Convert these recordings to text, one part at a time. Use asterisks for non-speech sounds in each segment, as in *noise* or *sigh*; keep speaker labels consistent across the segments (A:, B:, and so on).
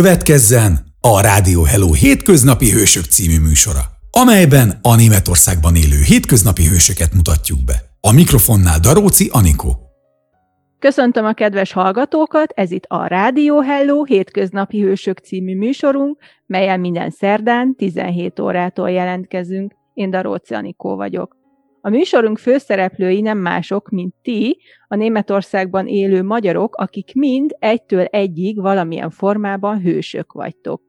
A: Következzen a Rádió Hello hétköznapi hősök című műsora, amelyben a Németországban élő hétköznapi hősöket mutatjuk be. A mikrofonnál Daróci Anikó.
B: Köszöntöm a kedves hallgatókat, ez itt a Rádió Hello hétköznapi hősök című műsorunk, melyen minden szerdán 17 órától jelentkezünk. Én Daróci Anikó vagyok. A műsorunk főszereplői nem mások, mint ti, a Németországban élő magyarok, akik mind egytől egyig valamilyen formában hősök vagytok.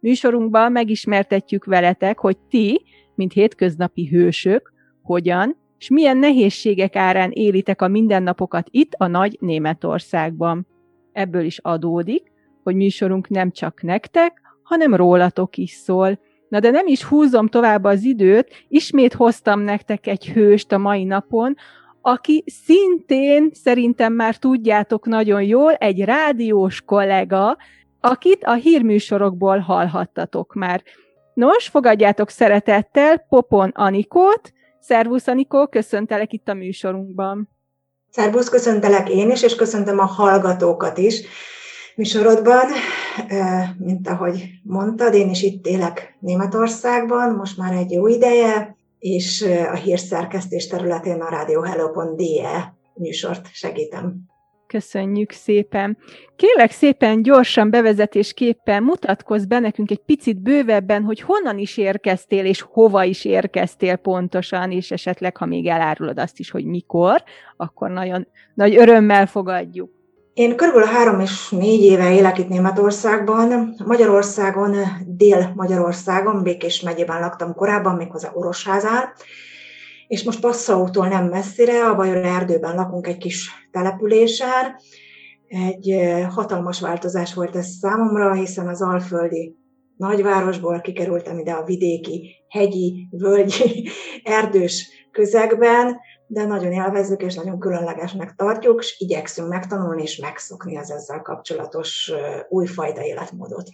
B: Műsorunkban megismertetjük veletek, hogy ti, mint hétköznapi hősök, hogyan és milyen nehézségek árán élitek a mindennapokat itt a nagy Németországban. Ebből is adódik, hogy műsorunk nem csak nektek, hanem rólatok is szól, Na de nem is húzom tovább az időt, ismét hoztam nektek egy hőst a mai napon, aki szintén szerintem már tudjátok nagyon jól, egy rádiós kollega, akit a hírműsorokból hallhattatok már. Nos, fogadjátok szeretettel Popon Anikót. Szervusz Anikó, köszöntelek itt a műsorunkban.
C: Szervusz, köszöntelek én is, és köszöntöm a hallgatókat is műsorodban. Mint ahogy mondtad, én is itt élek Németországban, most már egy jó ideje, és a hírszerkesztés területén a radiohello.de műsort segítem.
B: Köszönjük szépen. Kérlek szépen gyorsan bevezetésképpen mutatkozz be nekünk egy picit bővebben, hogy honnan is érkeztél, és hova is érkeztél pontosan, és esetleg, ha még elárulod azt is, hogy mikor, akkor nagyon nagy örömmel fogadjuk.
C: Én körülbelül három és négy éve élek itt Németországban. Magyarországon, Dél-Magyarországon, Békés megyében laktam korábban, méghozzá Orosházán, és most Passzautól nem messzire, a Bajor erdőben lakunk egy kis településen. Egy hatalmas változás volt ez számomra, hiszen az alföldi nagyvárosból kikerültem ide a vidéki, hegyi, völgyi, *laughs* erdős közegben, de nagyon élvezzük és nagyon különlegesnek tartjuk, és igyekszünk megtanulni és megszokni az ezzel kapcsolatos újfajta életmódot.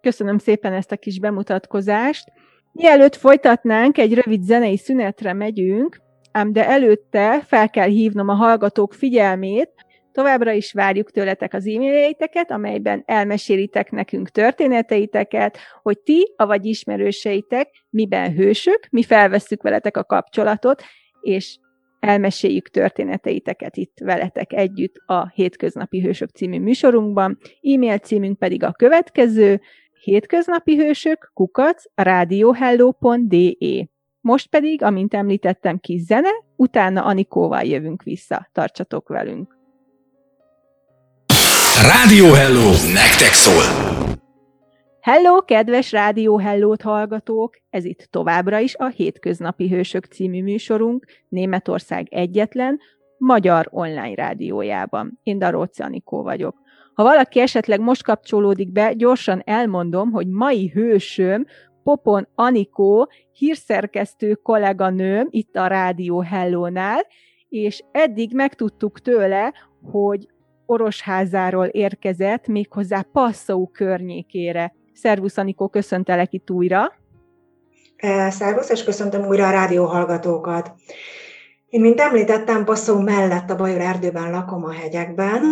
B: Köszönöm szépen ezt a kis bemutatkozást. Mielőtt folytatnánk, egy rövid zenei szünetre megyünk, ám de előtte fel kell hívnom a hallgatók figyelmét, Továbbra is várjuk tőletek az e-mailjéteket, amelyben elmesélitek nekünk történeteiteket, hogy ti, avagy ismerőseitek miben hősök, mi felvesszük veletek a kapcsolatot, és elmeséljük történeteiteket itt veletek együtt a Hétköznapi Hősök című műsorunkban. E-mail címünk pedig a következő, hétköznapi hősök, kukac, radiohello.de. Most pedig, amint említettem, kis zene, utána Anikóval jövünk vissza. Tartsatok velünk!
A: Rádió Hello, nektek szól!
B: Hello, kedves Rádió Hellót hallgatók! Ez itt továbbra is a Hétköznapi Hősök című műsorunk, Németország egyetlen, magyar online rádiójában. Én Daróci Anikó vagyok. Ha valaki esetleg most kapcsolódik be, gyorsan elmondom, hogy mai hősöm Popon Anikó, hírszerkesztő kolléganőm itt a Rádió Hellónál, és eddig megtudtuk tőle, hogy Orosházáról érkezett, méghozzá Passau környékére. Szervusz, Anikó, köszöntelek itt újra.
C: Szervusz, és köszöntöm újra a rádió hallgatókat. Én, mint említettem, Passzó mellett a Bajor erdőben lakom a hegyekben,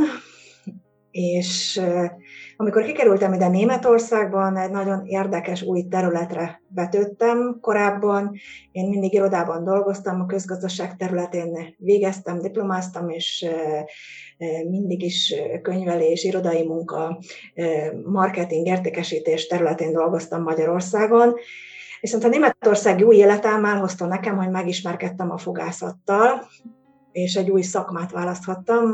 C: és amikor kikerültem ide Németországban, egy nagyon érdekes új területre betődtem korábban. Én mindig irodában dolgoztam, a közgazdaság területén végeztem, diplomáztam, és mindig is könyvelés, irodai munka, marketing, értékesítés területén dolgoztam Magyarországon. Viszont a németországi új életem elhozta nekem, hogy megismerkedtem a fogászattal, és egy új szakmát választhattam,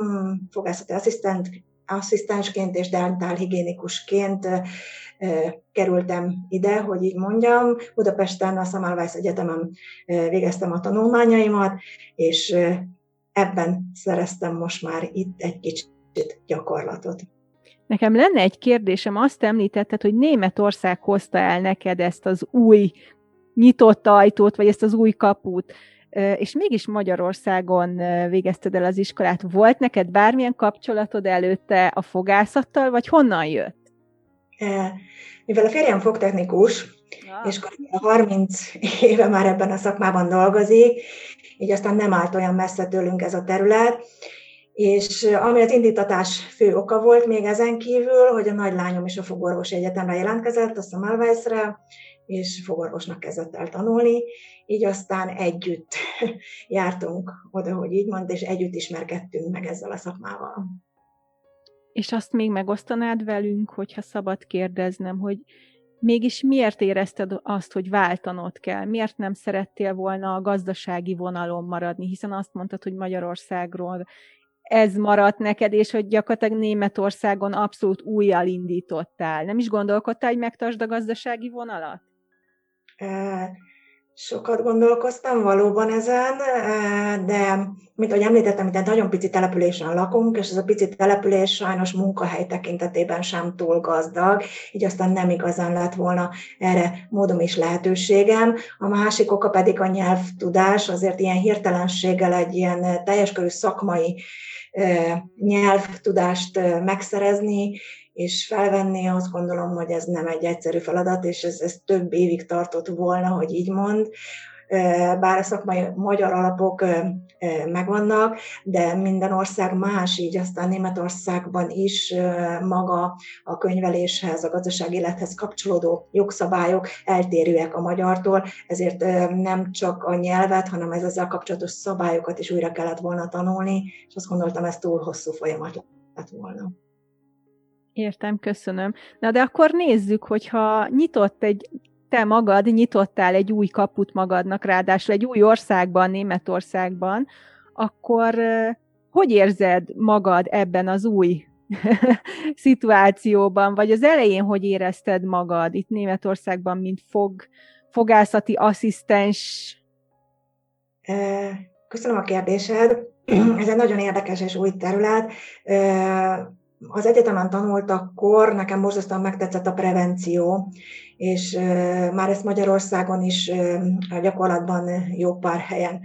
C: fogászati asszisztent, asszisztensként és dentálhigiénikusként kerültem ide, hogy így mondjam. Budapesten a Semmelweis Egyetemen végeztem a tanulmányaimat, és ebben szereztem most már itt egy kicsit gyakorlatot.
B: Nekem lenne egy kérdésem, azt említetted, hogy Németország hozta el neked ezt az új nyitott ajtót, vagy ezt az új kaput, és mégis Magyarországon végezted el az iskolát. Volt neked bármilyen kapcsolatod előtte a fogászattal, vagy honnan jött?
C: Mivel a férjem fogtechnikus, ja. és 30 éve már ebben a szakmában dolgozik, így aztán nem állt olyan messze tőlünk ez a terület, és ami az indítatás fő oka volt még ezen kívül, hogy a nagylányom is a fogorvosi egyetemre jelentkezett, a Semmelweisre, és fogorvosnak kezdett el tanulni, így aztán együtt *laughs* jártunk oda, hogy így mond, és együtt ismerkedtünk meg ezzel a szakmával.
B: És azt még megosztanád velünk, hogyha szabad kérdeznem, hogy mégis miért érezted azt, hogy váltanod kell? Miért nem szerettél volna a gazdasági vonalon maradni? Hiszen azt mondtad, hogy Magyarországról ez maradt neked, és hogy gyakorlatilag Németországon abszolút újjal indítottál. Nem is gondolkodtál, hogy megtartsd a gazdasági vonalat?
C: Sokat gondolkoztam valóban ezen, de mint ahogy említettem, itt egy nagyon pici településen lakunk, és ez a pici település sajnos munkahely tekintetében sem túl gazdag, így aztán nem igazán lett volna erre módom és lehetőségem. A másik oka pedig a nyelvtudás, azért ilyen hirtelenséggel egy ilyen teljes körű szakmai nyelvtudást megszerezni, és felvenni, azt gondolom, hogy ez nem egy egyszerű feladat, és ez, ez több évig tartott volna, hogy így mond bár a szakmai magyar alapok megvannak, de minden ország más, így aztán Németországban is maga a könyveléshez, a gazdasági élethez kapcsolódó jogszabályok eltérőek a magyartól, ezért nem csak a nyelvet, hanem ez ezzel kapcsolatos szabályokat is újra kellett volna tanulni, és azt gondoltam, ez túl hosszú folyamat lett volna.
B: Értem, köszönöm. Na de akkor nézzük, hogyha nyitott egy, te magad nyitottál egy új kaput magadnak, ráadásul egy új országban, Németországban, akkor hogy érzed magad ebben az új *laughs* szituációban, vagy az elején hogy érezted magad itt Németországban, mint fog, fogászati asszisztens?
C: Köszönöm a kérdésed. *clears throat* Ez egy nagyon érdekes és új terület az egyetemen tanultakkor nekem borzasztóan megtetszett a prevenció, és már ezt Magyarországon is a gyakorlatban jó pár helyen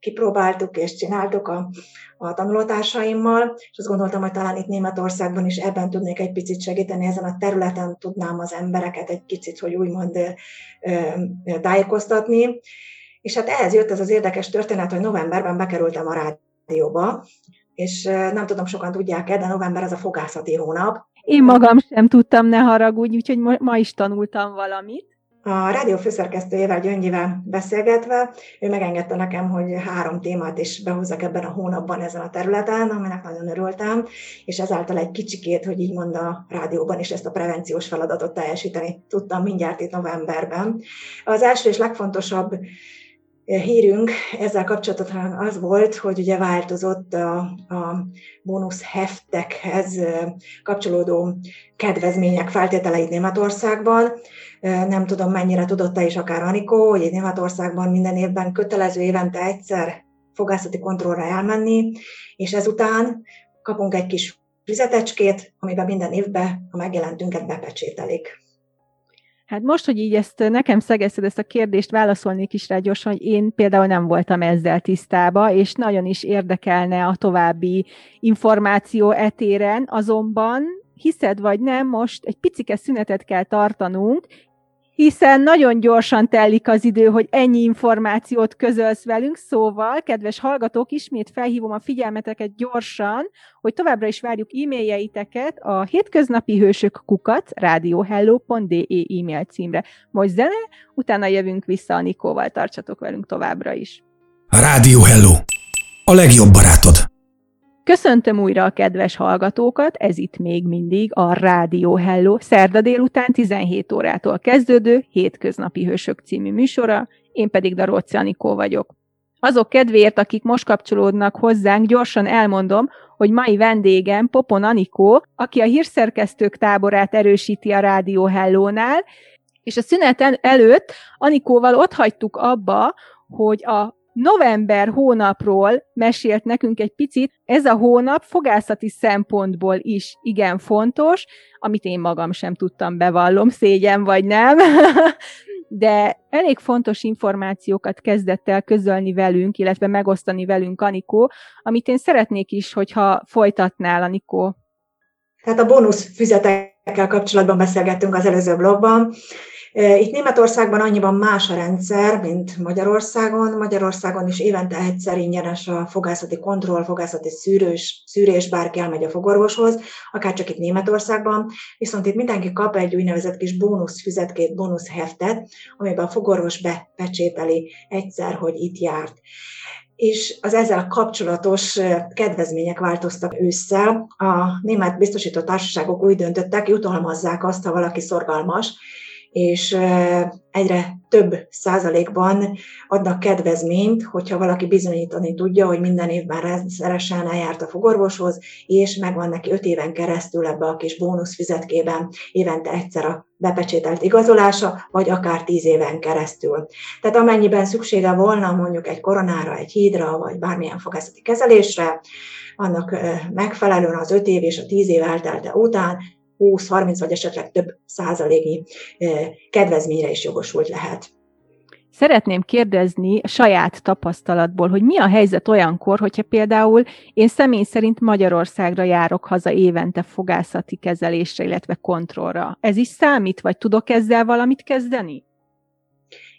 C: kipróbáltuk és csináltuk a, a tanulótársaimmal, és azt gondoltam, hogy talán itt Németországban is ebben tudnék egy picit segíteni, ezen a területen tudnám az embereket egy kicsit, hogy úgymond tájékoztatni. És hát ehhez jött ez az érdekes történet, hogy novemberben bekerültem a rádióba, és nem tudom, sokan tudják-e, de november az a fogászati hónap.
B: Én magam sem tudtam, ne haragudj, úgyhogy ma is tanultam valamit.
C: A rádió főszerkesztőjével, Gyöngyivel beszélgetve, ő megengedte nekem, hogy három témát is behozzak ebben a hónapban ezen a területen, aminek nagyon örültem, és ezáltal egy kicsikét, hogy így mond a rádióban is ezt a prevenciós feladatot teljesíteni tudtam mindjárt itt novemberben. Az első és legfontosabb hírünk ezzel kapcsolatban az volt, hogy ugye változott a, a bónusz heftekhez kapcsolódó kedvezmények feltételeit Németországban. Nem tudom, mennyire tudott te is akár Anikó, hogy Németországban minden évben kötelező évente egyszer fogászati kontrollra elmenni, és ezután kapunk egy kis fizetecskét, amiben minden évben a megjelentünket bepecsételik.
B: Hát most, hogy így ezt nekem szegezted ezt a kérdést, válaszolnék is rá gyorsan, hogy én például nem voltam ezzel tisztába, és nagyon is érdekelne a további információ etéren, azonban hiszed vagy nem, most egy picike szünetet kell tartanunk, hiszen nagyon gyorsan telik az idő, hogy ennyi információt közölsz velünk, szóval, kedves hallgatók, ismét felhívom a figyelmeteket gyorsan, hogy továbbra is várjuk e-mailjeiteket a hétköznapi hősök kukat radiohello.de e-mail címre. Most zene, utána jövünk vissza a Nikóval, tartsatok velünk továbbra is.
A: Rádió Hello, a legjobb barátod.
B: Köszöntöm újra a kedves hallgatókat, ez itt még mindig a Rádió Hello, szerda délután 17 órától kezdődő Hétköznapi Hősök című műsora, én pedig Daróci Anikó vagyok. Azok kedvéért, akik most kapcsolódnak hozzánk, gyorsan elmondom, hogy mai vendégem Popon Anikó, aki a hírszerkesztők táborát erősíti a Rádió Hello-nál, és a szüneten előtt Anikóval ott hagytuk abba, hogy a november hónapról mesélt nekünk egy picit. Ez a hónap fogászati szempontból is igen fontos, amit én magam sem tudtam bevallom, szégyen vagy nem, *laughs* de elég fontos információkat kezdett el közölni velünk, illetve megosztani velünk Anikó, amit én szeretnék is, hogyha folytatnál, Anikó.
C: Tehát a bónusz füzetekkel kapcsolatban beszélgettünk az előző blogban, Itt Németországban annyiban más a rendszer, mint Magyarországon. Magyarországon is évente egyszer ingyenes a fogászati kontroll, fogászati szűrős, szűrés, bárki elmegy a fogorvoshoz, akár csak itt Németországban. Viszont itt mindenki kap egy úgynevezett kis bónuszfüzetkét, bónuszheftet, amiben a fogorvos bepecsételi egyszer, hogy itt járt és az ezzel kapcsolatos kedvezmények változtak ősszel. A német biztosító társaságok úgy döntöttek, jutalmazzák azt, ha valaki szorgalmas, és egyre több százalékban adnak kedvezményt, hogyha valaki bizonyítani tudja, hogy minden évben rendszeresen eljárt a fogorvoshoz, és megvan neki öt éven keresztül ebbe a kis bónusz fizetkében évente egyszer a bepecsételt igazolása, vagy akár tíz éven keresztül. Tehát amennyiben szüksége volna mondjuk egy koronára, egy hídra, vagy bármilyen fogászati kezelésre, annak megfelelően az öt év és a tíz év eltelte után 20-30 vagy esetleg több százaléknyi kedvezményre is jogosult lehet.
B: Szeretném kérdezni saját tapasztalatból, hogy mi a helyzet olyankor, hogyha például én személy szerint Magyarországra járok haza évente fogászati kezelésre, illetve kontrollra. Ez is számít, vagy tudok ezzel valamit kezdeni?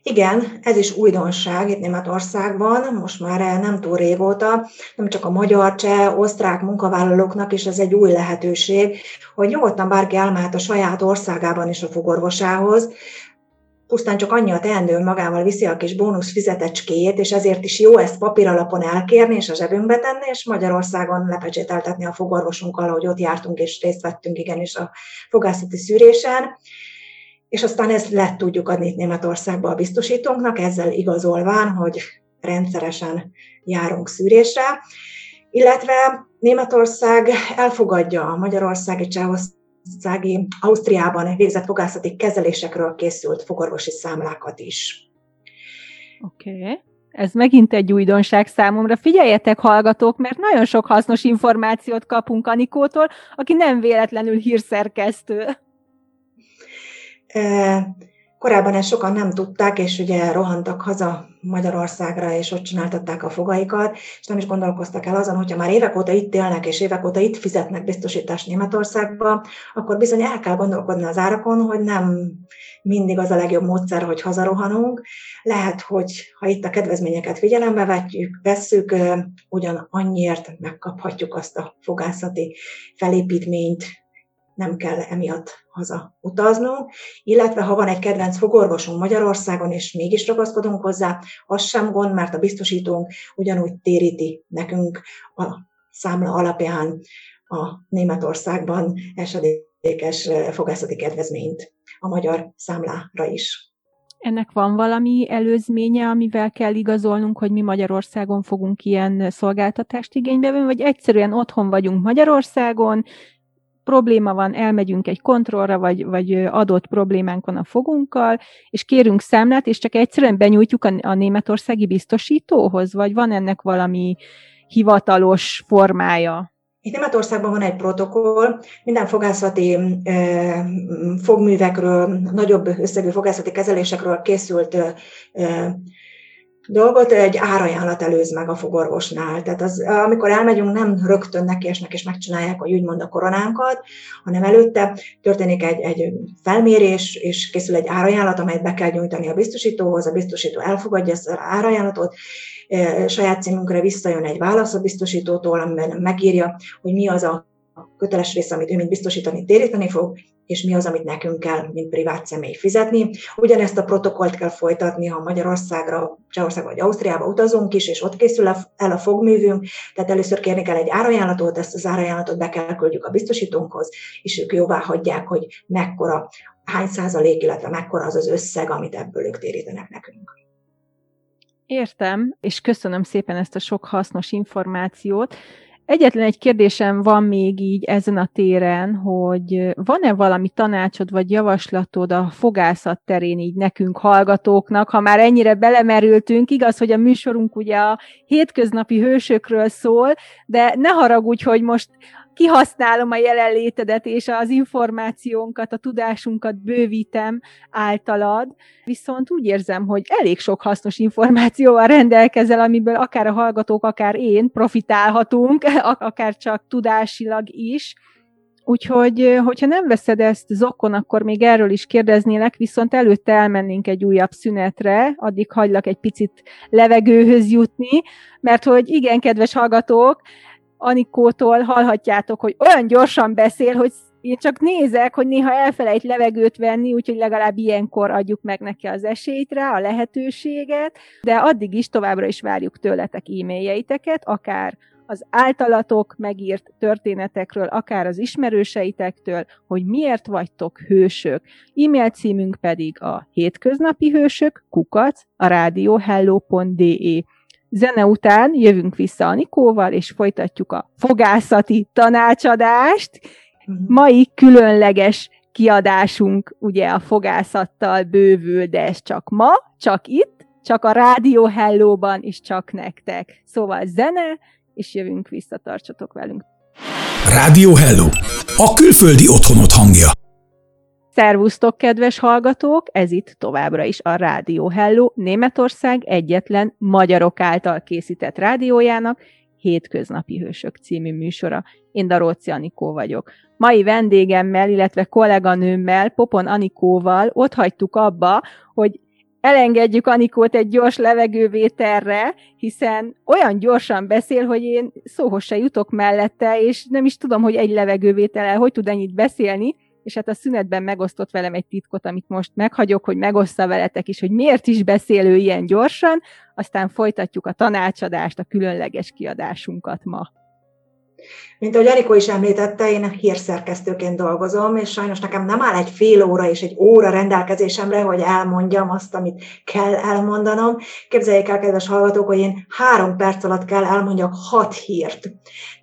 C: Igen, ez is újdonság itt Németországban, most már nem túl régóta, nem csak a magyar, cseh, osztrák munkavállalóknak is ez egy új lehetőség, hogy nyugodtan bárki elmehet a saját országában is a fogorvosához, pusztán csak annyi a teendő, magával viszi a kis bónusz fizetecskéjét, és ezért is jó ezt papíralapon elkérni, és a zsebünkbe tenni, és Magyarországon lepecsételtetni a fogorvosunkkal, hogy ott jártunk, és részt vettünk igenis a fogászati szűrésen és aztán ezt le tudjuk adni Németországba a biztosítónknak, ezzel igazolván, hogy rendszeresen járunk szűrésre, illetve Németország elfogadja a magyarországi csehországi Ausztriában végzett fogászati kezelésekről készült fogorvosi számlákat is.
B: Oké. Okay. Ez megint egy újdonság számomra. Figyeljetek, hallgatók, mert nagyon sok hasznos információt kapunk Anikótól, aki nem véletlenül hírszerkesztő.
C: Korábban ezt sokan nem tudták, és ugye rohantak haza Magyarországra, és ott csináltatták a fogaikat, és nem is gondolkoztak el azon, hogyha már évek óta itt élnek, és évek óta itt fizetnek biztosítást Németországba, akkor bizony el kell gondolkodni az árakon, hogy nem mindig az a legjobb módszer, hogy hazarohanunk. Lehet, hogy ha itt a kedvezményeket figyelembe vetjük, vesszük, ugyan annyiért megkaphatjuk azt a fogászati felépítményt, nem kell emiatt haza utaznunk, illetve ha van egy kedvenc fogorvosunk Magyarországon, és mégis ragaszkodunk hozzá, az sem gond, mert a biztosítónk ugyanúgy téríti nekünk a számla alapján a Németországban esedékes fogászati kedvezményt a magyar számlára is.
B: Ennek van valami előzménye, amivel kell igazolnunk, hogy mi Magyarországon fogunk ilyen szolgáltatást igénybe venni, vagy egyszerűen otthon vagyunk Magyarországon, probléma van, elmegyünk egy kontrollra, vagy, vagy adott problémánk a fogunkkal, és kérünk számlát, és csak egyszerűen benyújtjuk a, a németországi biztosítóhoz, vagy van ennek valami hivatalos formája?
C: Itt Németországban van egy protokoll, minden fogászati eh, fogművekről, nagyobb összegű fogászati kezelésekről készült eh, dolgot egy árajánlat előz meg a fogorvosnál. Tehát az, amikor elmegyünk, nem rögtön nekiesnek és megcsinálják, hogy úgymond a koronánkat, hanem előtte történik egy, egy felmérés, és készül egy árajánlat, amelyet be kell nyújtani a biztosítóhoz, a biztosító elfogadja ezt az árajánlatot, e, saját címünkre visszajön egy válasz a biztosítótól, amiben megírja, hogy mi az a köteles rész, amit ő mint biztosítani téríteni fog, és mi az, amit nekünk kell, mint privát személy fizetni. Ugyanezt a protokollt kell folytatni, ha Magyarországra, Csehországba vagy Ausztriába utazunk is, és ott készül el a fogművünk, tehát először kérni kell egy árajánlatot, ezt az árajánlatot be kell küldjük a biztosítónkhoz, és ők jóvá hagyják, hogy mekkora, hány százalék, illetve mekkora az az összeg, amit ebből ők térítenek nekünk.
B: Értem, és köszönöm szépen ezt a sok hasznos információt. Egyetlen egy kérdésem van még így ezen a téren, hogy van-e valami tanácsod vagy javaslatod a fogászat terén így nekünk hallgatóknak, ha már ennyire belemerültünk, igaz, hogy a műsorunk ugye a hétköznapi hősökről szól, de ne haragudj, hogy most kihasználom a jelenlétedet és az információnkat, a tudásunkat bővítem általad, viszont úgy érzem, hogy elég sok hasznos információval rendelkezel, amiből akár a hallgatók, akár én profitálhatunk, *laughs* akár csak tudásilag is. Úgyhogy, hogyha nem veszed ezt zokon, akkor még erről is kérdeznélek, viszont előtte elmennénk egy újabb szünetre, addig hagylak egy picit levegőhöz jutni, mert hogy igen, kedves hallgatók, Anikótól hallhatjátok, hogy olyan gyorsan beszél, hogy én csak nézek, hogy néha elfelejt levegőt venni, úgyhogy legalább ilyenkor adjuk meg neki az esélyt rá, a lehetőséget, de addig is továbbra is várjuk tőletek e-mailjeiteket, akár az általatok megírt történetekről, akár az ismerőseitektől, hogy miért vagytok hősök. E-mail címünk pedig a hétköznapi hősök, kukac, a rádióhello.de. Zene után jövünk vissza Anikóval, és folytatjuk a fogászati tanácsadást. Mhm. Mai különleges kiadásunk ugye a fogászattal bővül, de ez csak ma, csak itt, csak a Rádió Hellóban, és csak nektek. Szóval zene, és jövünk vissza, tartsatok velünk.
A: Rádió Hello, a külföldi otthonot hangja.
B: Szervusztok, kedves hallgatók! Ez itt továbbra is a Rádió Hello, Németország egyetlen magyarok által készített rádiójának Hétköznapi Hősök című műsora. Én Daróci Anikó vagyok. Mai vendégemmel, illetve kolléganőmmel, Popon Anikóval ott hagytuk abba, hogy elengedjük Anikót egy gyors levegővételre, hiszen olyan gyorsan beszél, hogy én szóhoz se jutok mellette, és nem is tudom, hogy egy levegővétellel hogy tud ennyit beszélni, és hát a szünetben megosztott velem egy titkot, amit most meghagyok, hogy megoszta veletek is, hogy miért is beszélő ilyen gyorsan, aztán folytatjuk a tanácsadást, a különleges kiadásunkat ma.
C: Mint ahogy Erikó is említette, én hírszerkesztőként dolgozom, és sajnos nekem nem áll egy fél óra és egy óra rendelkezésemre, hogy elmondjam azt, amit kell elmondanom. Képzeljék el, kedves hallgatók, hogy én három perc alatt kell elmondjak hat hírt.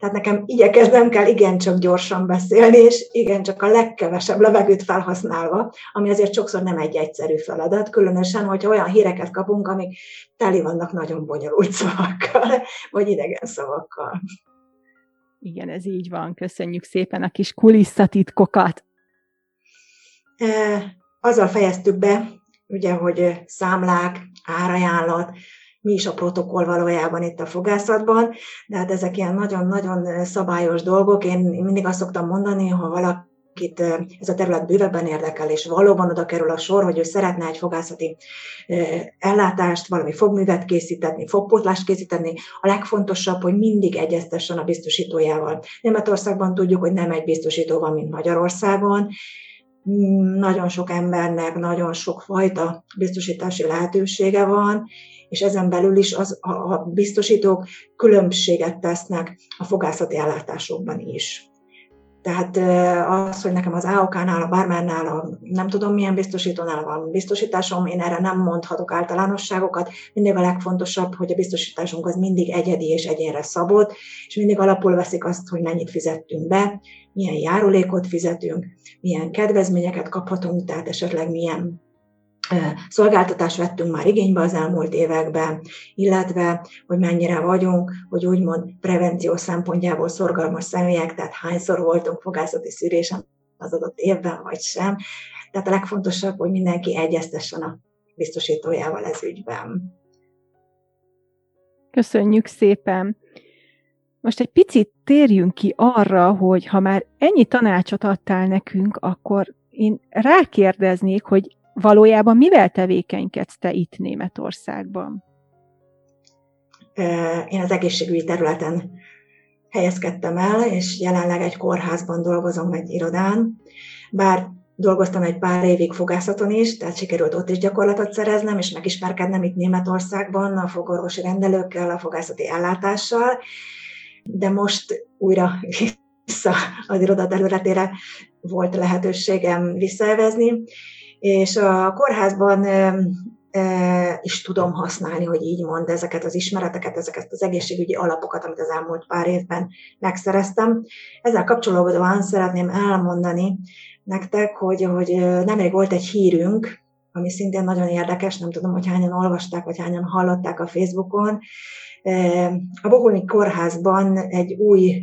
C: Tehát nekem igyekeznem kell igencsak gyorsan beszélni, és igencsak a legkevesebb levegőt felhasználva, ami azért sokszor nem egy egyszerű feladat, különösen, hogyha olyan híreket kapunk, amik teli vannak nagyon bonyolult szavakkal, vagy idegen szavakkal.
B: Igen, ez így van. Köszönjük szépen a kis kulisszatitkokat.
C: Azzal fejeztük be, ugye, hogy számlák, árajánlat, mi is a protokoll valójában itt a fogászatban, de hát ezek ilyen nagyon-nagyon szabályos dolgok. Én mindig azt szoktam mondani, ha valaki akit ez a terület bővebben érdekel, és valóban oda kerül a sor, hogy ő szeretne egy fogászati ellátást, valami fogművet készíteni, fogpótlást készíteni, a legfontosabb, hogy mindig egyeztessen a biztosítójával. Németországban tudjuk, hogy nem egy biztosító van, mint Magyarországon, nagyon sok embernek nagyon sok fajta biztosítási lehetősége van, és ezen belül is az, a biztosítók különbséget tesznek a fogászati ellátásokban is. Tehát az, hogy nekem az AOK-nál, a bármánál, a nem tudom milyen biztosítónál van biztosításom, én erre nem mondhatok általánosságokat. Mindig a legfontosabb, hogy a biztosításunk az mindig egyedi és egyénre szabott, és mindig alapul veszik azt, hogy mennyit fizettünk be, milyen járulékot fizetünk, milyen kedvezményeket kaphatunk, tehát esetleg milyen szolgáltatást vettünk már igénybe az elmúlt években, illetve hogy mennyire vagyunk, hogy úgymond prevenció szempontjából szorgalmas személyek, tehát hányszor voltunk fogászati szűrésen az adott évben, vagy sem. Tehát a legfontosabb, hogy mindenki egyeztessen a biztosítójával ez ügyben.
B: Köszönjük szépen! Most egy picit térjünk ki arra, hogy ha már ennyi tanácsot adtál nekünk, akkor én rákérdeznék, hogy valójában mivel tevékenykedsz te itt Németországban?
C: Én az egészségügyi területen helyezkedtem el, és jelenleg egy kórházban dolgozom egy irodán, bár dolgoztam egy pár évig fogászaton is, tehát sikerült ott is gyakorlatot szereznem, és megismerkednem itt Németországban a fogorvosi rendelőkkel, a fogászati ellátással, de most újra *laughs* vissza az iroda területére volt lehetőségem visszaevezni, és a kórházban is tudom használni, hogy így mond, ezeket az ismereteket, ezeket az egészségügyi alapokat, amit az elmúlt pár évben megszereztem. Ezzel kapcsolatban szeretném elmondani nektek, hogy, hogy nemrég volt egy hírünk, ami szintén nagyon érdekes, nem tudom, hogy hányan olvasták, vagy hányan hallották a Facebookon. A Bohulmi Kórházban egy új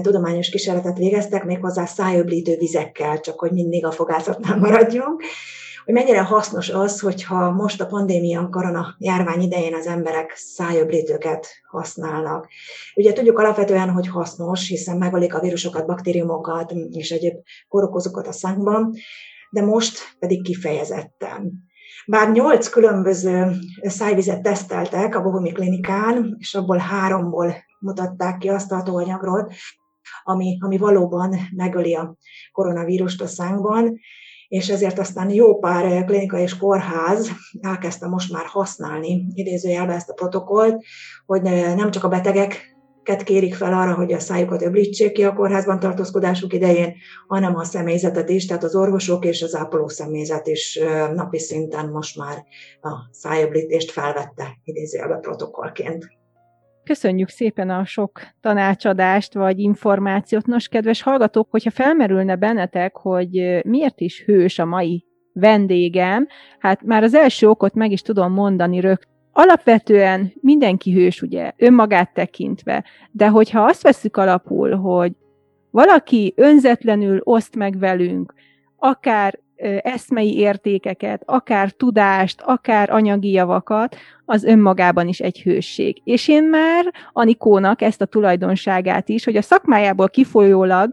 C: tudományos kísérletet végeztek, méghozzá szájöblítő vizekkel, csak hogy mindig a fogászatnál *laughs* maradjunk. hogy mennyire hasznos az, hogyha most a pandémia korona járvány idején az emberek szájöblítőket használnak. Ugye tudjuk alapvetően, hogy hasznos, hiszen megölik a vírusokat, baktériumokat és egyéb korokozókat a szánkban, de most pedig kifejezetten. Bár nyolc különböző szájvizet teszteltek a Bohumi klinikán, és abból háromból mutatták ki azt a hatóanyagról, ami, ami valóban megöli a koronavírust a szánkban, és ezért aztán jó pár klinika és kórház elkezdte most már használni idézőjelbe ezt a protokollt, hogy nem csak a betegek kérik fel arra, hogy a szájukat öblítsék ki a kórházban tartózkodásuk idején, hanem a személyzetet is, tehát az orvosok és az ápoló személyzet is napi szinten most már a szájöblítést felvette idézőjelbe protokollként.
B: Köszönjük szépen a sok tanácsadást vagy információt. Nos, kedves hallgatók, hogyha felmerülne bennetek, hogy miért is hős a mai vendégem, hát már az első okot meg is tudom mondani rögtön. Alapvetően mindenki hős, ugye, önmagát tekintve, de hogyha azt veszük alapul, hogy valaki önzetlenül oszt meg velünk, akár eszmei értékeket, akár tudást, akár anyagi javakat, az önmagában is egy hősség. És én már Anikónak ezt a tulajdonságát is, hogy a szakmájából kifolyólag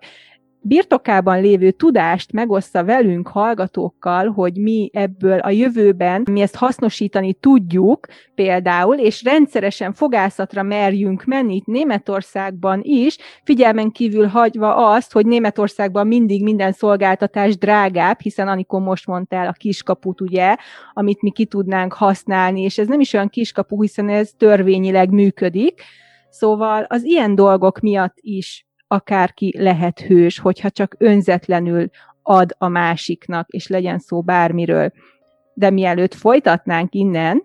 B: birtokában lévő tudást megossza velünk, hallgatókkal, hogy mi ebből a jövőben, mi ezt hasznosítani tudjuk például, és rendszeresen fogászatra merjünk menni itt Németországban is, figyelmen kívül hagyva azt, hogy Németországban mindig minden szolgáltatás drágább, hiszen Anikon most mondta el a kiskaput, ugye, amit mi ki tudnánk használni, és ez nem is olyan kiskapu, hiszen ez törvényileg működik, Szóval az ilyen dolgok miatt is akárki lehet hős, hogyha csak önzetlenül ad a másiknak, és legyen szó bármiről. De mielőtt folytatnánk innen,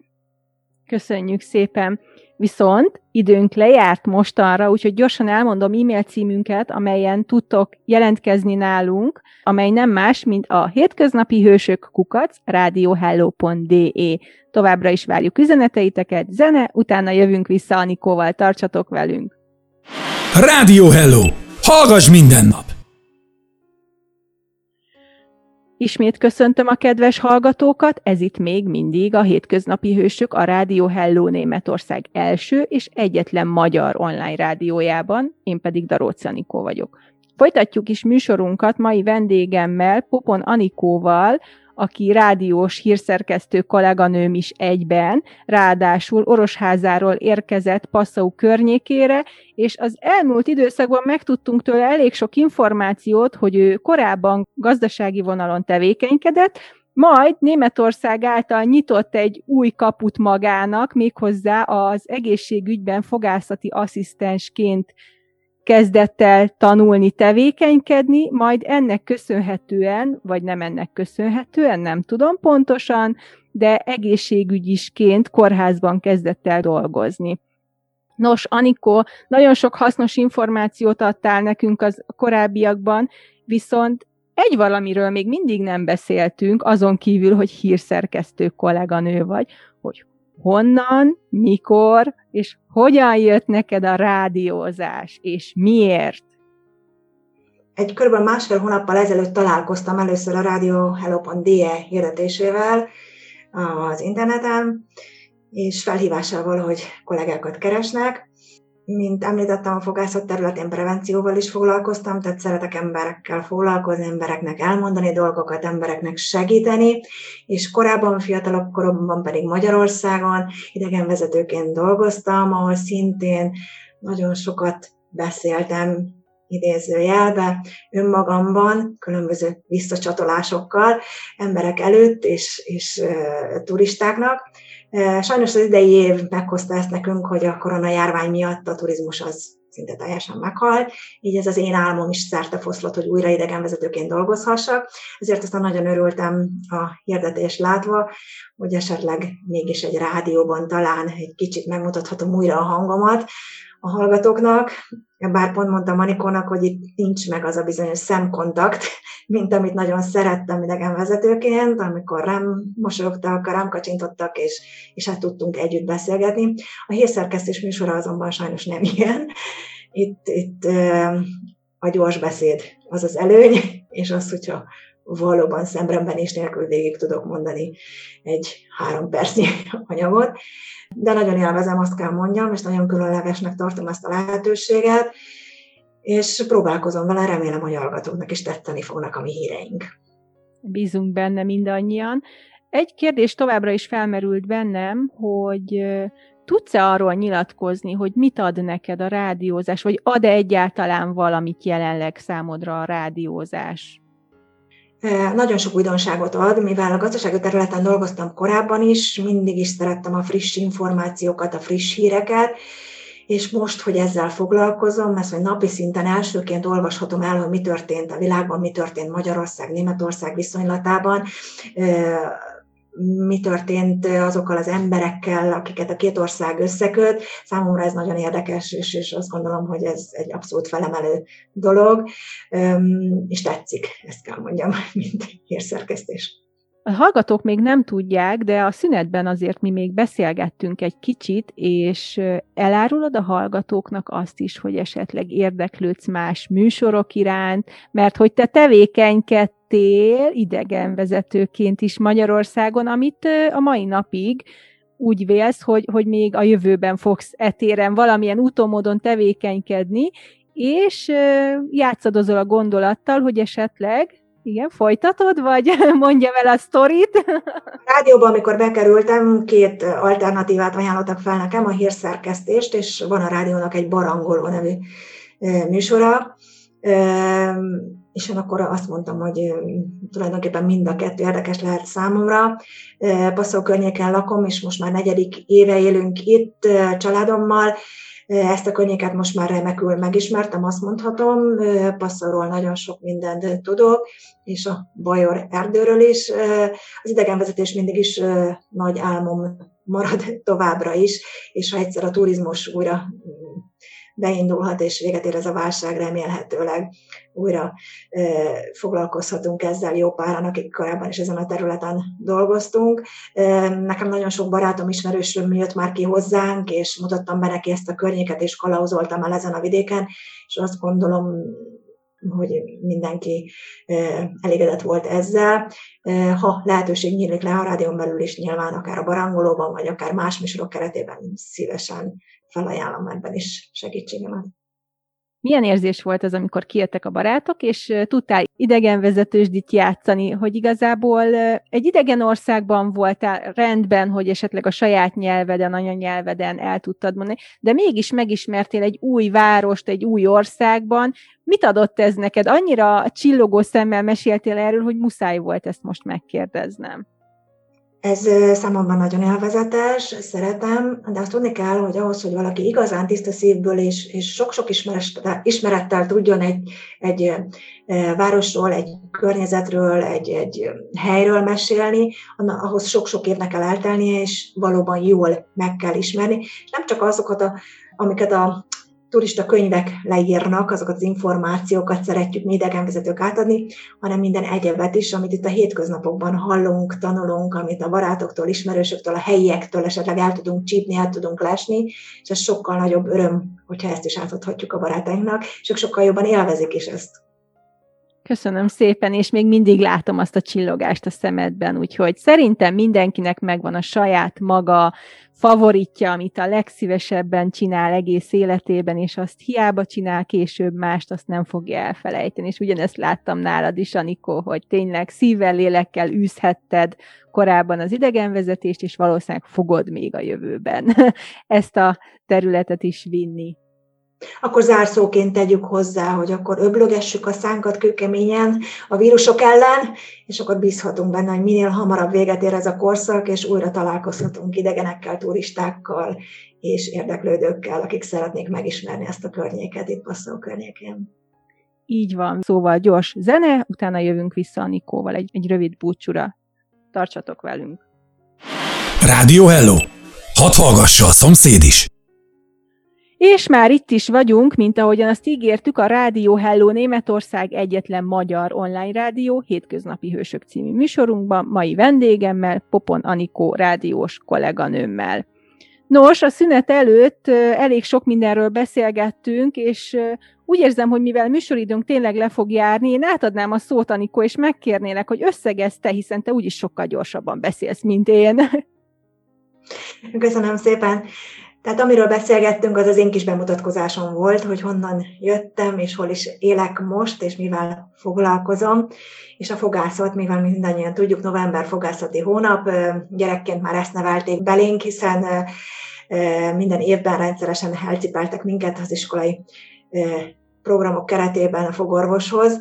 B: köszönjük szépen, viszont időnk lejárt mostanra, úgyhogy gyorsan elmondom e-mail címünket, amelyen tudtok jelentkezni nálunk, amely nem más, mint a hétköznapi hősök kukac radiohello.de. Továbbra is várjuk üzeneteiteket, zene, utána jövünk vissza Anikóval, tartsatok velünk!
A: Rádió Hello! Hallgass minden nap!
B: Ismét köszöntöm a kedves hallgatókat, ez itt még mindig a Hétköznapi Hősök a Rádió Hello Németország első és egyetlen magyar online rádiójában, én pedig Daróczi Anikó vagyok. Folytatjuk is műsorunkat mai vendégemmel, Popon Anikóval, aki rádiós hírszerkesztő kolléganőm is egyben, ráadásul Orosházáról érkezett Passau környékére, és az elmúlt időszakban megtudtunk tőle elég sok információt, hogy ő korábban gazdasági vonalon tevékenykedett, majd Németország által nyitott egy új kaput magának, méghozzá az egészségügyben fogászati asszisztensként kezdett el tanulni, tevékenykedni, majd ennek köszönhetően, vagy nem ennek köszönhetően, nem tudom pontosan, de egészségügyisként kórházban kezdett el dolgozni. Nos, Anikó, nagyon sok hasznos információt adtál nekünk az korábbiakban, viszont egy valamiről még mindig nem beszéltünk, azon kívül, hogy hírszerkesztő kolléganő vagy, hogy honnan, mikor és hogyan jött neked a rádiózás, és miért?
C: Egy kb. másfél hónappal ezelőtt találkoztam először a radiohello.de hirdetésével az interneten, és felhívásával, hogy kollégákat keresnek, mint említettem, a fogászat területén prevencióval is foglalkoztam, tehát szeretek emberekkel foglalkozni, embereknek elmondani dolgokat, embereknek segíteni, és korábban, fiatalabb koromban pedig Magyarországon idegenvezetőként dolgoztam, ahol szintén nagyon sokat beszéltem idézőjelbe, önmagamban, különböző visszacsatolásokkal, emberek előtt és, és uh, turistáknak, Sajnos az idei év meghozta ezt nekünk, hogy a korona járvány miatt a turizmus az szinte teljesen meghalt, így ez az én álmom is szerte foszlott, hogy újra idegenvezetőként dolgozhassak. Ezért aztán nagyon örültem a hirdetést látva, hogy esetleg mégis egy rádióban talán egy kicsit megmutathatom újra a hangomat, a hallgatóknak, bár pont mondtam Manikónak, hogy itt nincs meg az a bizonyos szemkontakt, mint amit nagyon szerettem idegenvezetőként, amikor rám mosolyogtak, rám kacsintottak, és, és hát tudtunk együtt beszélgetni. A hírszerkesztés műsora azonban sajnos nem ilyen. Itt, itt a gyors beszéd az az előny, és az, hogyha valóban szemremben és nélkül végig tudok mondani egy három percnyi *laughs* anyagot. De nagyon élvezem, azt kell mondjam, és nagyon különlegesnek tartom ezt a lehetőséget, és próbálkozom vele, remélem, hogy hallgatóknak is tetteni fognak a mi híreink.
B: Bízunk benne mindannyian. Egy kérdés továbbra is felmerült bennem, hogy tudsz-e arról nyilatkozni, hogy mit ad neked a rádiózás, vagy ad-e egyáltalán valamit jelenleg számodra a rádiózás?
C: Nagyon sok újdonságot ad, mivel a gazdasági területen dolgoztam korábban is, mindig is szerettem a friss információkat, a friss híreket, és most, hogy ezzel foglalkozom, mert hogy napi szinten elsőként olvashatom el, hogy mi történt a világban, mi történt Magyarország, Németország viszonylatában, mi történt azokkal az emberekkel, akiket a két ország összeköt. Számomra ez nagyon érdekes, és, és azt gondolom, hogy ez egy abszolút felemelő dolog, és tetszik, ezt kell mondjam, *laughs* mint hírszerkesztés.
B: A hallgatók még nem tudják, de a szünetben azért mi még beszélgettünk egy kicsit, és elárulod a hallgatóknak azt is, hogy esetleg érdeklődsz más műsorok iránt, mert hogy te tevékenykedtél idegenvezetőként is Magyarországon, amit a mai napig úgy vélsz, hogy, hogy még a jövőben fogsz etéren valamilyen útomódon tevékenykedni, és játszadozol a gondolattal, hogy esetleg igen, folytatod, vagy *laughs* mondja vele a sztorit? *laughs*
C: Rádióban, amikor bekerültem, két alternatívát ajánlottak fel nekem, a hírszerkesztést, és van a rádiónak egy Barangoló nevű műsora, és én akkor azt mondtam, hogy tulajdonképpen mind a kettő érdekes lehet számomra. Passzó környéken lakom, és most már negyedik éve élünk itt családommal, ezt a környéket most már remekül megismertem, azt mondhatom, passzorról nagyon sok mindent tudok, és a Bajor erdőről is. Az idegenvezetés mindig is nagy álmom marad *laughs* továbbra is, és ha egyszer a turizmus újra beindulhat, és véget ér ez a válság, remélhetőleg újra foglalkozhatunk ezzel jó páran, akik korábban is ezen a területen dolgoztunk. Nekem nagyon sok barátom, ismerősöm jött már ki hozzánk, és mutattam be neki ezt a környéket, és kalauzoltam el ezen a vidéken, és azt gondolom, hogy mindenki elégedett volt ezzel. Ha lehetőség nyílik le a rádión belül is, nyilván akár a barangolóban, vagy akár más műsorok keretében szívesen felajánlom ebben is segítségemet.
B: Milyen érzés volt az, amikor kijöttek a barátok, és tudtál idegenvezetősdit játszani, hogy igazából egy idegen országban voltál rendben, hogy esetleg a saját nyelveden, anyanyelveden el tudtad mondani, de mégis megismertél egy új várost, egy új országban. Mit adott ez neked? Annyira csillogó szemmel meséltél erről, hogy muszáj volt ezt most megkérdeznem.
C: Ez számomra nagyon élvezetes, szeretem, de azt tudni kell, hogy ahhoz, hogy valaki igazán tiszta szívből és, és sok-sok ismerettel tudjon egy, egy városról, egy környezetről, egy, egy helyről mesélni, ahhoz sok-sok évnek kell eltelnie, és valóban jól meg kell ismerni. Nem csak azokat, a, amiket a turista könyvek leírnak, azokat az információkat szeretjük mi idegenvezetők átadni, hanem minden egyebet is, amit itt a hétköznapokban hallunk, tanulunk, amit a barátoktól, ismerősöktől, a helyiektől esetleg el tudunk csípni, el tudunk lesni, és ez sokkal nagyobb öröm, hogyha ezt is átadhatjuk a barátainknak, és ők sokkal jobban élvezik is ezt.
B: Köszönöm szépen, és még mindig látom azt a csillogást a szemedben, úgyhogy szerintem mindenkinek megvan a saját maga favoritja, amit a legszívesebben csinál egész életében, és azt hiába csinál később mást, azt nem fogja elfelejteni. És ugyanezt láttam nálad is, Anikó, hogy tényleg szívvel, lélekkel űzhetted korábban az idegenvezetést, és valószínűleg fogod még a jövőben *laughs* ezt a területet is vinni.
C: Akkor zárszóként tegyük hozzá, hogy akkor öblögessük a szánkat kőkeményen a vírusok ellen, és akkor bízhatunk benne, hogy minél hamarabb véget ér ez a korszak, és újra találkozhatunk idegenekkel, turistákkal és érdeklődőkkel, akik szeretnék megismerni ezt a környéket itt Passzó környékén.
B: Így van, szóval gyors zene, utána jövünk vissza a Nikóval egy, egy rövid búcsúra. Tartsatok velünk!
A: Rádió Hello! Hadd hallgassa a szomszéd is!
B: És már itt is vagyunk, mint ahogyan azt ígértük, a Rádió Hello Németország egyetlen magyar online rádió Hétköznapi Hősök című műsorunkban, mai vendégemmel, Popon Anikó rádiós kolléganőmmel. Nos, a szünet előtt elég sok mindenről beszélgettünk, és úgy érzem, hogy mivel műsoridőnk tényleg le fog járni, én átadnám a szót, Anikó, és megkérnélek, hogy összegezte, hiszen te úgyis sokkal gyorsabban beszélsz, mint én.
C: Köszönöm szépen. Tehát amiről beszélgettünk, az az én kis bemutatkozásom volt, hogy honnan jöttem, és hol is élek most, és mivel foglalkozom. És a fogászat, mivel mindannyian tudjuk, november fogászati hónap, gyerekként már ezt nevelték belénk, hiszen minden évben rendszeresen elcipeltek minket az iskolai programok keretében a fogorvoshoz.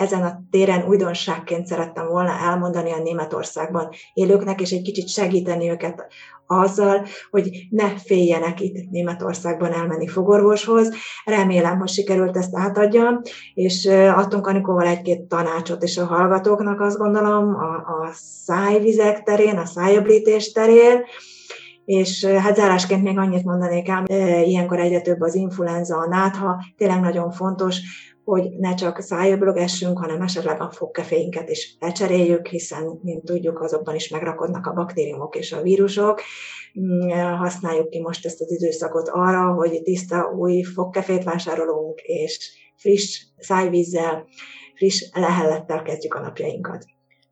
C: Ezen a téren újdonságként szerettem volna elmondani a Németországban élőknek, és egy kicsit segíteni őket azzal, hogy ne féljenek itt Németországban elmenni fogorvoshoz. Remélem, hogy sikerült ezt átadjam, és adtunk Anikóval egy-két tanácsot is a hallgatóknak, azt gondolom, a, a szájvizek terén, a szájöblítés terén, és hát zárásként még annyit mondanék el, ilyenkor egyre több az influenza, a nátha, tényleg nagyon fontos, hogy ne csak szájöblögessünk, hanem esetleg a fogkeféinket is lecseréljük, hiszen, mint tudjuk, azokban is megrakodnak a baktériumok és a vírusok. Mm, használjuk ki most ezt az időszakot arra, hogy tiszta új fogkefét vásárolunk, és friss szájvízzel, friss lehellettel kezdjük a napjainkat.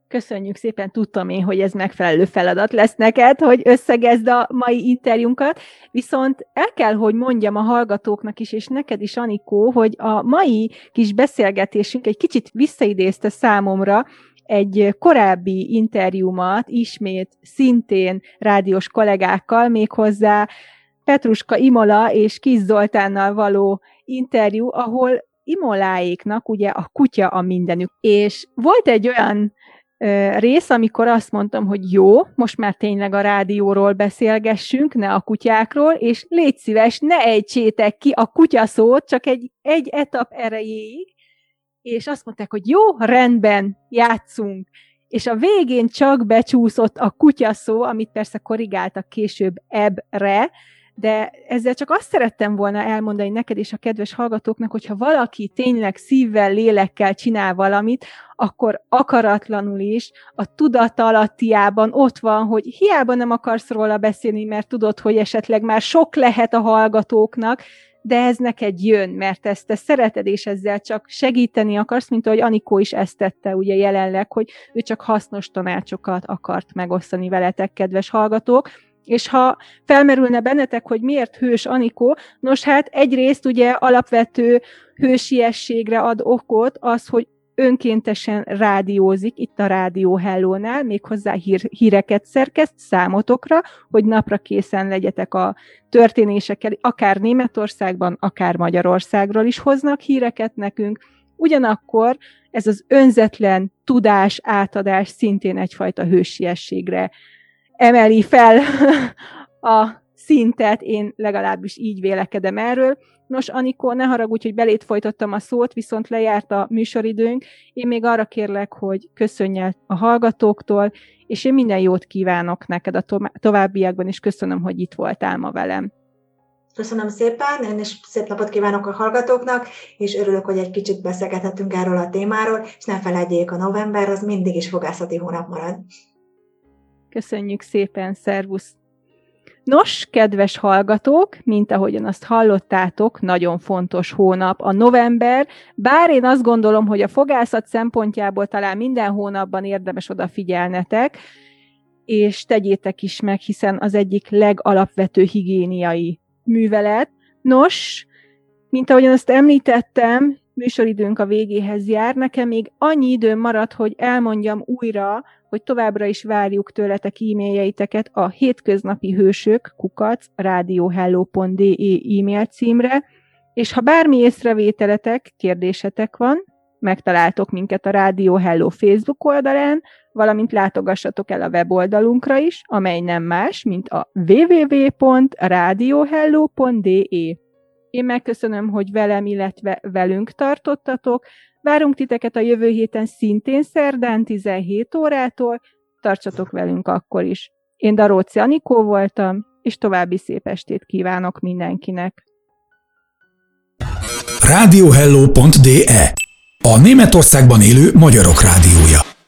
B: Köszönjük szépen, tudtam én, hogy ez megfelelő feladat lesz neked, hogy összegezd a mai interjúnkat, viszont el kell, hogy mondjam a hallgatóknak is, és neked is, Anikó, hogy a mai kis beszélgetésünk egy kicsit visszaidézte számomra egy korábbi interjúmat, ismét szintén rádiós kollégákkal, méghozzá Petruska Imola és Kis Zoltánnal való interjú, ahol Imoláéknak ugye a kutya a mindenük. És volt egy olyan rész, amikor azt mondtam, hogy jó, most már tényleg a rádióról beszélgessünk, ne a kutyákról, és légy szíves, ne ejtsétek ki a kutyaszót, csak egy, egy etap erejéig, és azt mondták, hogy jó, rendben, játszunk. És a végén csak becsúszott a kutyaszó, amit persze korrigáltak később ebbre, de ezzel csak azt szerettem volna elmondani neked és a kedves hallgatóknak, hogyha valaki tényleg szívvel, lélekkel csinál valamit, akkor akaratlanul is a tudatalattiában ott van, hogy hiába nem akarsz róla beszélni, mert tudod, hogy esetleg már sok lehet a hallgatóknak, de ez neked jön, mert ezt te szereted, és ezzel csak segíteni akarsz, mint ahogy Anikó is ezt tette ugye jelenleg, hogy ő csak hasznos tanácsokat akart megosztani veletek, kedves hallgatók. És ha felmerülne bennetek, hogy miért hős Anikó, nos hát egyrészt ugye alapvető hősiességre ad okot az, hogy önkéntesen rádiózik itt a Rádió Hello-nál, méghozzá hír, híreket szerkeszt számotokra, hogy napra készen legyetek a történésekkel, akár Németországban, akár Magyarországról is hoznak híreket nekünk. Ugyanakkor ez az önzetlen tudás átadás szintén egyfajta hősiességre emeli fel *laughs* a szintet, én legalábbis így vélekedem erről. Nos, Anikó, ne haragudj, hogy belét folytattam a szót, viszont lejárt a műsoridőnk. Én még arra kérlek, hogy köszönj el a hallgatóktól, és én minden jót kívánok neked a továbbiakban, és köszönöm, hogy itt voltál ma velem.
C: Köszönöm szépen, én is szép napot kívánok a hallgatóknak, és örülök, hogy egy kicsit beszélgethetünk erről a témáról, és ne felejtjék, a november az mindig is fogászati hónap marad.
B: Köszönjük szépen, szervusz! Nos, kedves hallgatók, mint ahogyan azt hallottátok, nagyon fontos hónap a november, bár én azt gondolom, hogy a fogászat szempontjából talán minden hónapban érdemes odafigyelnetek, és tegyétek is meg, hiszen az egyik legalapvető higiéniai művelet. Nos, mint ahogyan azt említettem, műsoridőnk a végéhez jár, nekem még annyi időm maradt, hogy elmondjam újra, hogy továbbra is várjuk tőletek e-mailjeit a hétköznapi hősök kukac radiohello.de e-mail címre, és ha bármi észrevételetek, kérdésetek van, megtaláltok minket a Rádió Hello Facebook oldalán, valamint látogassatok el a weboldalunkra is, amely nem más, mint a www.radiohello.de. Én megköszönöm, hogy velem, illetve velünk tartottatok, Várunk titeket a jövő héten szintén szerdán 17 órától, tartsatok velünk akkor is. Én Daróci Anikó voltam, és további szép estét kívánok mindenkinek.
A: Radiohello.de A Németországban élő magyarok rádiója.